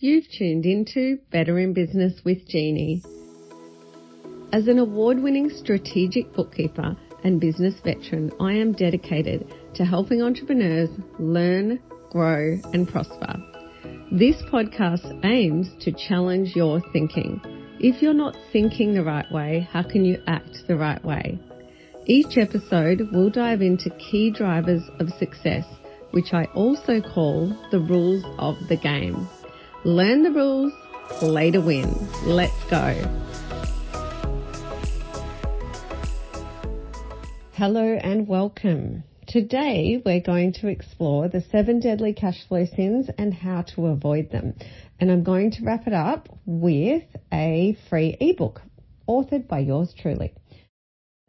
You've tuned into Better in Business with Jeannie. As an award winning strategic bookkeeper and business veteran, I am dedicated to helping entrepreneurs learn, grow, and prosper. This podcast aims to challenge your thinking. If you're not thinking the right way, how can you act the right way? Each episode will dive into key drivers of success, which I also call the rules of the game. Learn the rules, play to win. Let's go. Hello and welcome. Today we're going to explore the seven deadly cash flow sins and how to avoid them. And I'm going to wrap it up with a free ebook authored by yours truly.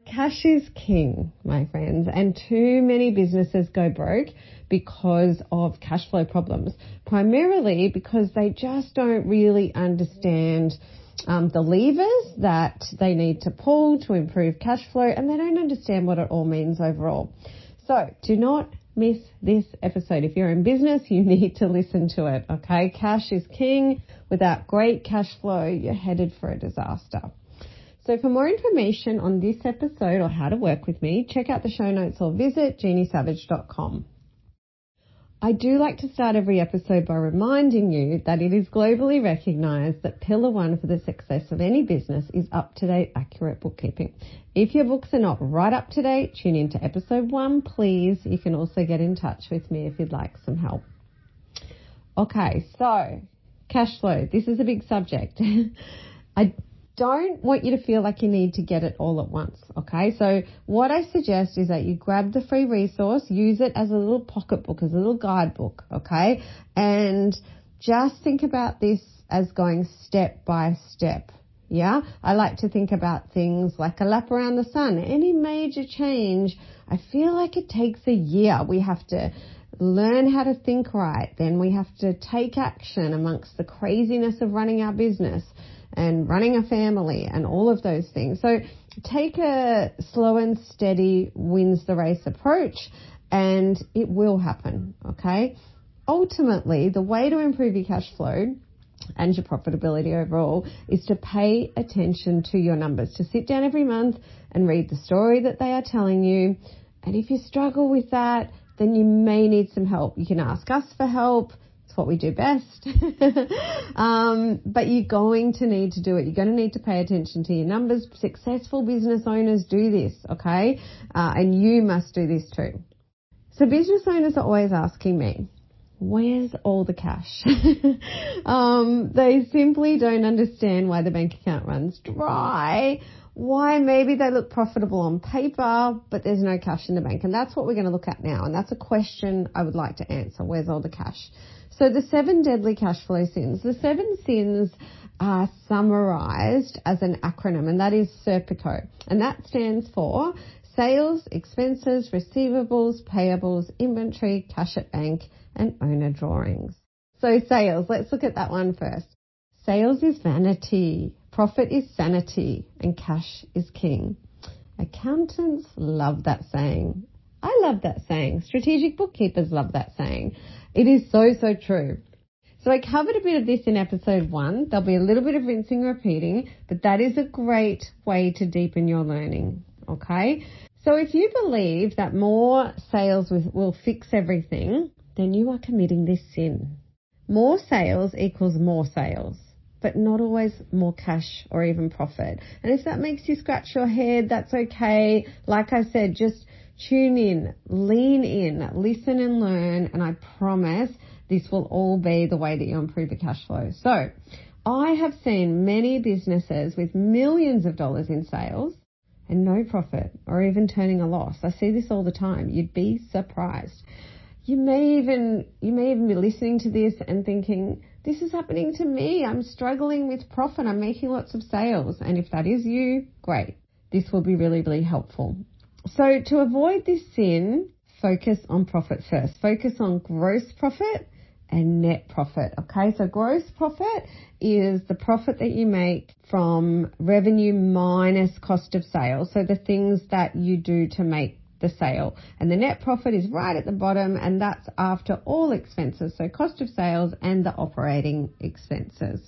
Cash is king, my friends, and too many businesses go broke because of cash flow problems, primarily because they just don't really understand um, the levers that they need to pull to improve cash flow, and they don't understand what it all means overall. So do not miss this episode. If you're in business, you need to listen to it, okay? Cash is king. Without great cash flow, you're headed for a disaster. So for more information on this episode or how to work with me, check out the show notes or visit jeanniesavage.com. I do like to start every episode by reminding you that it is globally recognized that pillar one for the success of any business is up to date, accurate bookkeeping. If your books are not right up to date, tune into episode one, please. You can also get in touch with me if you'd like some help. Okay, so cash flow. This is a big subject. I don't want you to feel like you need to get it all at once. Okay. So what I suggest is that you grab the free resource, use it as a little pocketbook, as a little guidebook. Okay. And just think about this as going step by step. Yeah. I like to think about things like a lap around the sun. Any major change, I feel like it takes a year. We have to learn how to think right. Then we have to take action amongst the craziness of running our business and running a family and all of those things. So take a slow and steady wins the race approach and it will happen. Okay. Ultimately, the way to improve your cash flow and your profitability overall is to pay attention to your numbers, to sit down every month and read the story that they are telling you. And if you struggle with that, then you may need some help. You can ask us for help what we do best. um, but you're going to need to do it. You're going to need to pay attention to your numbers. Successful business owners do this, okay? Uh, and you must do this too. So business owners are always asking me, where's all the cash? um, they simply don't understand why the bank account runs dry. Why maybe they look profitable on paper, but there's no cash in the bank. And that's what we're going to look at now. And that's a question I would like to answer. Where's all the cash? So the seven deadly cash flow sins, the seven sins are summarized as an acronym and that is SERPICO. And that stands for sales, expenses, receivables, payables, inventory, cash at bank and owner drawings. So sales, let's look at that one first. Sales is vanity, profit is sanity and cash is king. Accountants love that saying. I love that saying. Strategic bookkeepers love that saying. It is so, so true. So I covered a bit of this in episode one. There'll be a little bit of rinsing repeating, but that is a great way to deepen your learning. Okay. So if you believe that more sales will fix everything, then you are committing this sin. More sales equals more sales, but not always more cash or even profit. And if that makes you scratch your head, that's okay. Like I said, just Tune in, lean in, listen and learn, and I promise this will all be the way that you improve your cash flow. So, I have seen many businesses with millions of dollars in sales and no profit or even turning a loss. I see this all the time. You'd be surprised. You may even you may even be listening to this and thinking, this is happening to me. I'm struggling with profit. I'm making lots of sales. And if that is you, great. This will be really, really helpful. So to avoid this sin, focus on profit first. Focus on gross profit and net profit. Okay, so gross profit is the profit that you make from revenue minus cost of sales. So the things that you do to make the sale. And the net profit is right at the bottom, and that's after all expenses, so cost of sales and the operating expenses.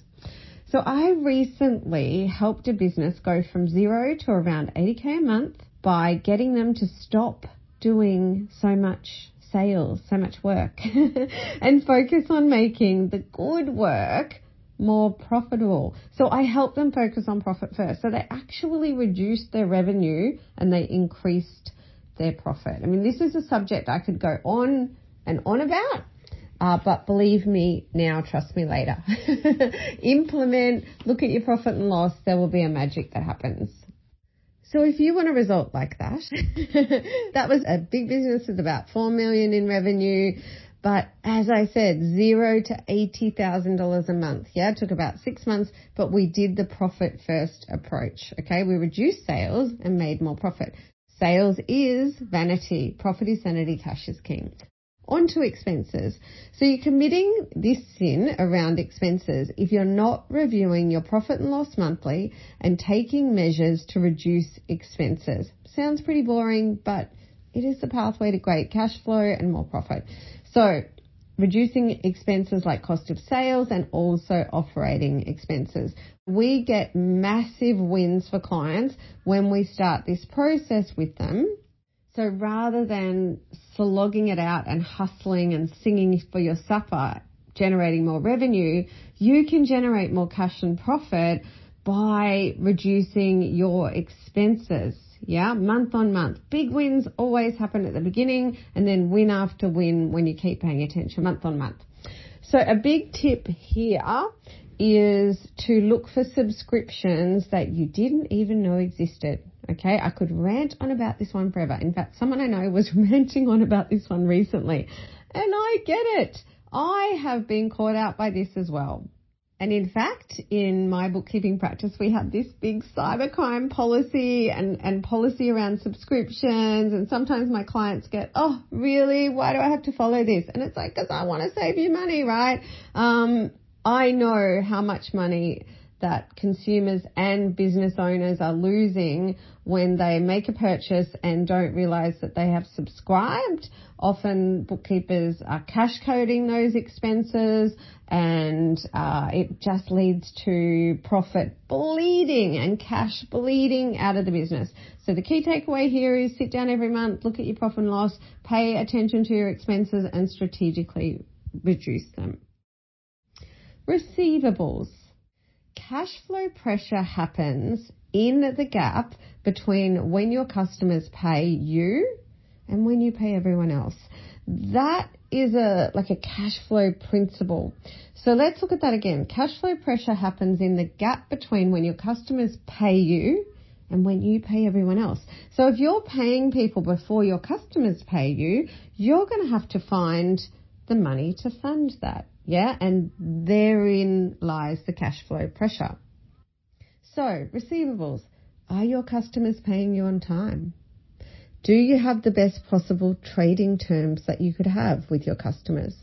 So I recently helped a business go from zero to around 80k a month by getting them to stop doing so much sales, so much work, and focus on making the good work more profitable. So I help them focus on profit first. So they actually reduced their revenue and they increased their profit. I mean, this is a subject I could go on and on about. Uh, but believe me now, trust me later. Implement, look at your profit and loss, there will be a magic that happens. So if you want a result like that, that was a big business with about four million in revenue. But as I said, zero to eighty thousand dollars a month. Yeah, it took about six months, but we did the profit first approach. Okay, we reduced sales and made more profit. Sales is vanity, profit is sanity, cash is king. On to expenses. So you're committing this sin around expenses if you're not reviewing your profit and loss monthly and taking measures to reduce expenses. Sounds pretty boring, but it is the pathway to great cash flow and more profit. So reducing expenses like cost of sales and also operating expenses. We get massive wins for clients when we start this process with them. So rather than slogging it out and hustling and singing for your supper, generating more revenue, you can generate more cash and profit by reducing your expenses. Yeah, month on month. Big wins always happen at the beginning and then win after win when you keep paying attention month on month. So a big tip here is to look for subscriptions that you didn't even know existed. Okay, I could rant on about this one forever. In fact, someone I know was ranting on about this one recently, and I get it. I have been caught out by this as well. And in fact, in my bookkeeping practice, we have this big cybercrime policy and, and policy around subscriptions. And sometimes my clients get, oh, really? Why do I have to follow this? And it's like, because I want to save you money, right? Um, I know how much money that consumers and business owners are losing when they make a purchase and don't realize that they have subscribed. Often bookkeepers are cash coding those expenses and uh, it just leads to profit bleeding and cash bleeding out of the business. So the key takeaway here is sit down every month, look at your profit and loss, pay attention to your expenses and strategically reduce them. Receivables. Cash flow pressure happens in the gap between when your customers pay you and when you pay everyone else. That is a like a cash flow principle. So let's look at that again. Cash flow pressure happens in the gap between when your customers pay you and when you pay everyone else. So if you're paying people before your customers pay you, you're going to have to find the money to fund that. Yeah, and therein lies the cash flow pressure. So, receivables. Are your customers paying you on time? Do you have the best possible trading terms that you could have with your customers?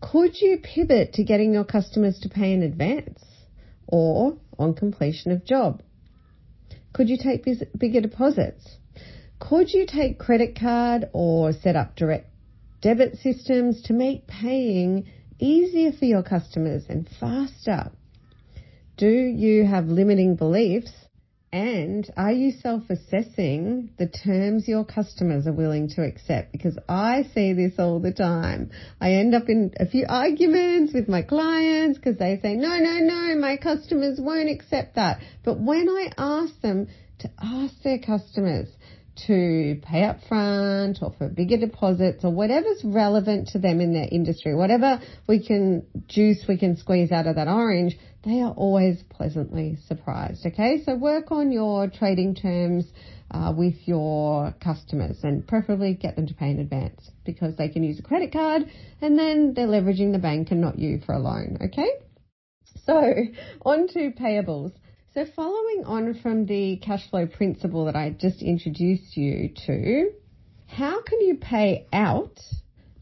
Could you pivot to getting your customers to pay in advance or on completion of job? Could you take bigger deposits? Could you take credit card or set up direct debit systems to make paying easier for your customers and faster? Do you have limiting beliefs? And are you self assessing the terms your customers are willing to accept? Because I see this all the time. I end up in a few arguments with my clients because they say, no, no, no, my customers won't accept that. But when I ask them to ask their customers, to pay up front or for bigger deposits or whatever's relevant to them in their industry, whatever we can juice we can squeeze out of that orange, they are always pleasantly surprised. Okay, so work on your trading terms uh, with your customers and preferably get them to pay in advance because they can use a credit card and then they're leveraging the bank and not you for a loan. Okay, so on to payables. So following on from the cash flow principle that I just introduced you to, how can you pay out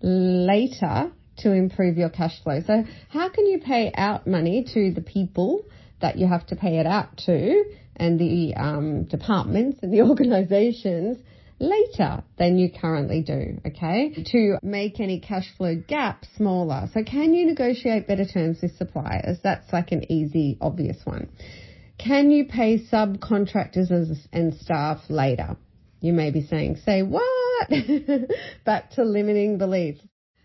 later to improve your cash flow? So how can you pay out money to the people that you have to pay it out to and the um, departments and the organizations later than you currently do, okay? To make any cash flow gap smaller. So can you negotiate better terms with suppliers? That's like an easy, obvious one. Can you pay subcontractors and staff later? You may be saying, say what? Back to limiting beliefs.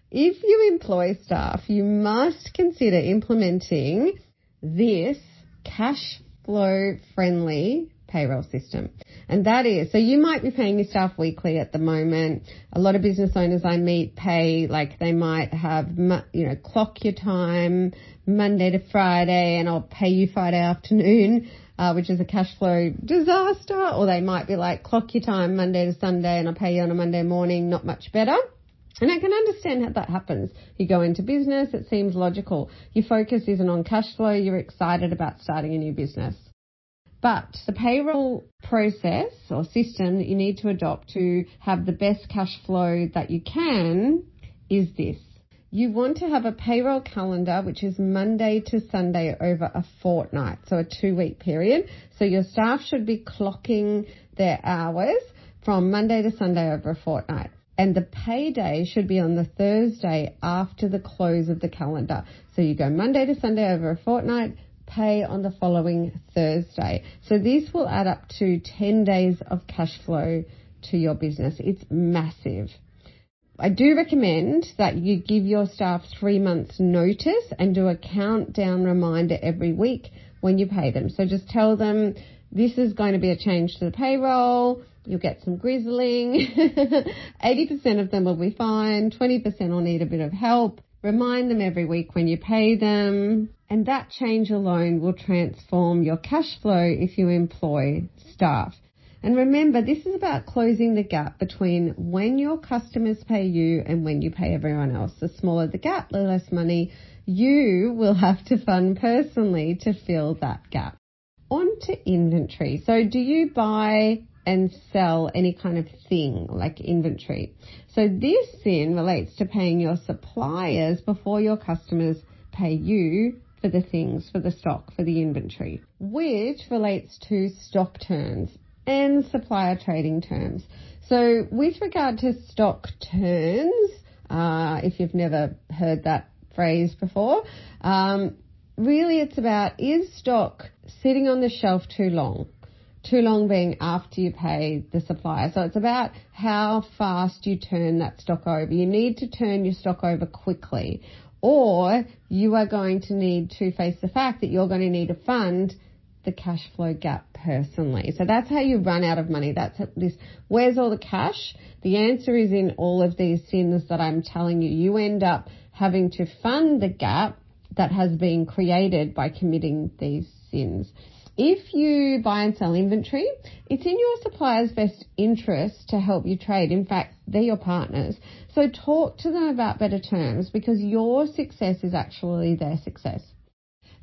If you employ staff, you must consider implementing this cash flow friendly payroll system. And that is, so you might be paying your staff weekly at the moment. A lot of business owners I meet pay, like they might have, you know, clock your time Monday to Friday and I'll pay you Friday afternoon. Uh, which is a cash flow disaster, or they might be like clock your time Monday to Sunday and I'll pay you on a Monday morning, not much better. And I can understand how that happens. You go into business, it seems logical. Your focus isn't on cash flow, you're excited about starting a new business. But the payroll process or system that you need to adopt to have the best cash flow that you can is this. You want to have a payroll calendar which is Monday to Sunday over a fortnight, so a two week period. So your staff should be clocking their hours from Monday to Sunday over a fortnight. And the payday should be on the Thursday after the close of the calendar. So you go Monday to Sunday over a fortnight, pay on the following Thursday. So this will add up to 10 days of cash flow to your business. It's massive. I do recommend that you give your staff three months notice and do a countdown reminder every week when you pay them. So just tell them this is going to be a change to the payroll. You'll get some grizzling. 80% of them will be fine. 20% will need a bit of help. Remind them every week when you pay them. And that change alone will transform your cash flow if you employ staff. And remember, this is about closing the gap between when your customers pay you and when you pay everyone else. The smaller the gap, the less money you will have to fund personally to fill that gap. On to inventory. So do you buy and sell any kind of thing like inventory. So this then relates to paying your suppliers before your customers pay you for the things, for the stock, for the inventory, which relates to stock turns and supplier trading terms. So with regard to stock turns, uh, if you've never heard that phrase before, um, really it's about is stock sitting on the shelf too long? too long being after you pay the supplier. So it's about how fast you turn that stock over. You need to turn your stock over quickly or you are going to need to face the fact that you're going to need to fund the cash flow gap personally. So that's how you run out of money. That's this. Where's all the cash? The answer is in all of these sins that I'm telling you. You end up having to fund the gap that has been created by committing these sins. If you buy and sell inventory, it's in your supplier's best interest to help you trade. In fact, they're your partners. So talk to them about better terms because your success is actually their success.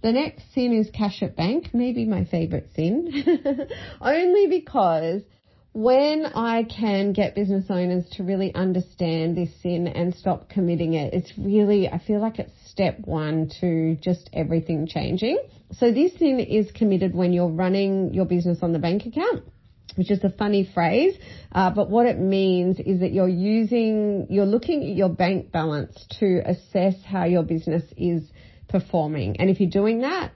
The next sin is cash at bank, maybe my favorite sin, only because when I can get business owners to really understand this sin and stop committing it, it's really, I feel like it's step one to just everything changing. So this sin is committed when you're running your business on the bank account which is a funny phrase, uh, but what it means is that you're using, you're looking at your bank balance to assess how your business is performing. And if you're doing that,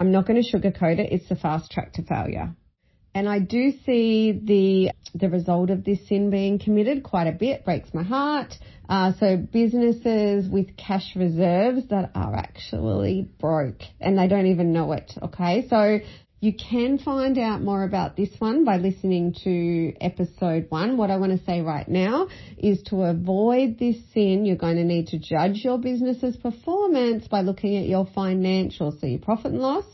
I'm not going to sugarcoat it, it's the fast track to failure. And I do see the the result of this sin being committed quite a bit. Breaks my heart. Uh, so businesses with cash reserves that are actually broke and they don't even know it. Okay, so you can find out more about this one by listening to episode one. What I want to say right now is to avoid this sin, you're going to need to judge your business's performance by looking at your financials, so your profit and loss,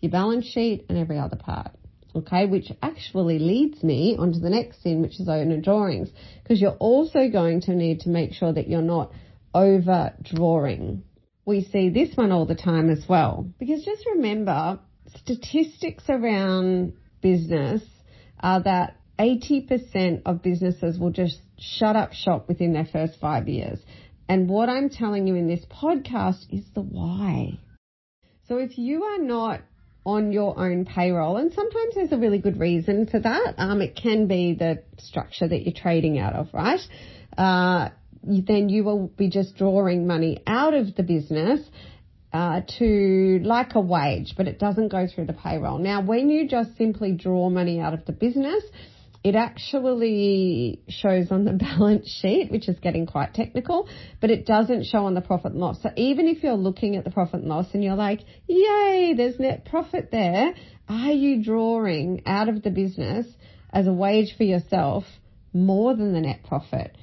your balance sheet, and every other part okay, which actually leads me onto the next sin, which is owner drawings, because you're also going to need to make sure that you're not over drawing. We see this one all the time as well, because just remember, statistics around business are that 80% of businesses will just shut up shop within their first five years. And what I'm telling you in this podcast is the why. So if you are not on your own payroll. And sometimes there's a really good reason for that. Um, it can be the structure that you're trading out of, right? Uh, then you will be just drawing money out of the business uh, to like a wage, but it doesn't go through the payroll. Now, when you just simply draw money out of the business, it actually shows on the balance sheet, which is getting quite technical, but it doesn't show on the profit and loss. So even if you're looking at the profit and loss and you're like, yay, there's net profit there, are you drawing out of the business as a wage for yourself more than the net profit?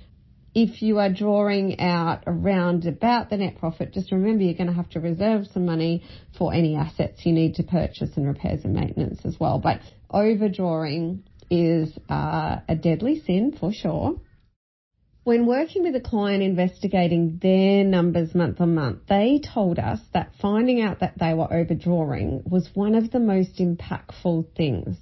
If you are drawing out around about the net profit, just remember you're going to have to reserve some money for any assets you need to purchase and repairs and maintenance as well. But overdrawing is uh, a deadly sin for sure. When working with a client investigating their numbers month on month, they told us that finding out that they were overdrawing was one of the most impactful things.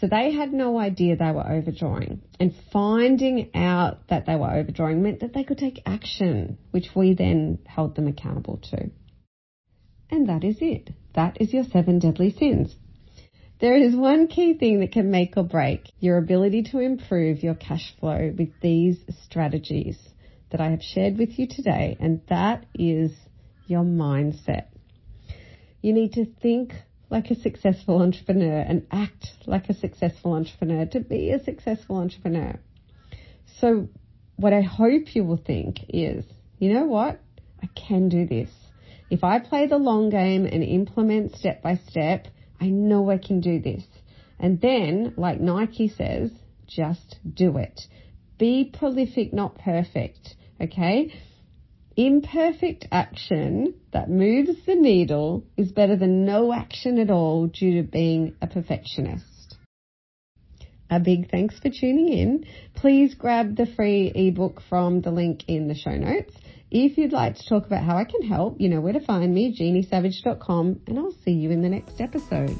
So they had no idea they were overdrawing. And finding out that they were overdrawing meant that they could take action, which we then held them accountable to. And that is it. That is your seven deadly sins. There is one key thing that can make or break your ability to improve your cash flow with these strategies that I have shared with you today, and that is your mindset. You need to think like a successful entrepreneur and act like a successful entrepreneur to be a successful entrepreneur. So, what I hope you will think is, you know what? I can do this. If I play the long game and implement step by step, I know I can do this. And then, like Nike says, just do it. Be prolific, not perfect. Okay? Imperfect action that moves the needle is better than no action at all due to being a perfectionist. A big thanks for tuning in. Please grab the free ebook from the link in the show notes. If you'd like to talk about how I can help, you know where to find me, jeanniesavage.com, and I'll see you in the next episode.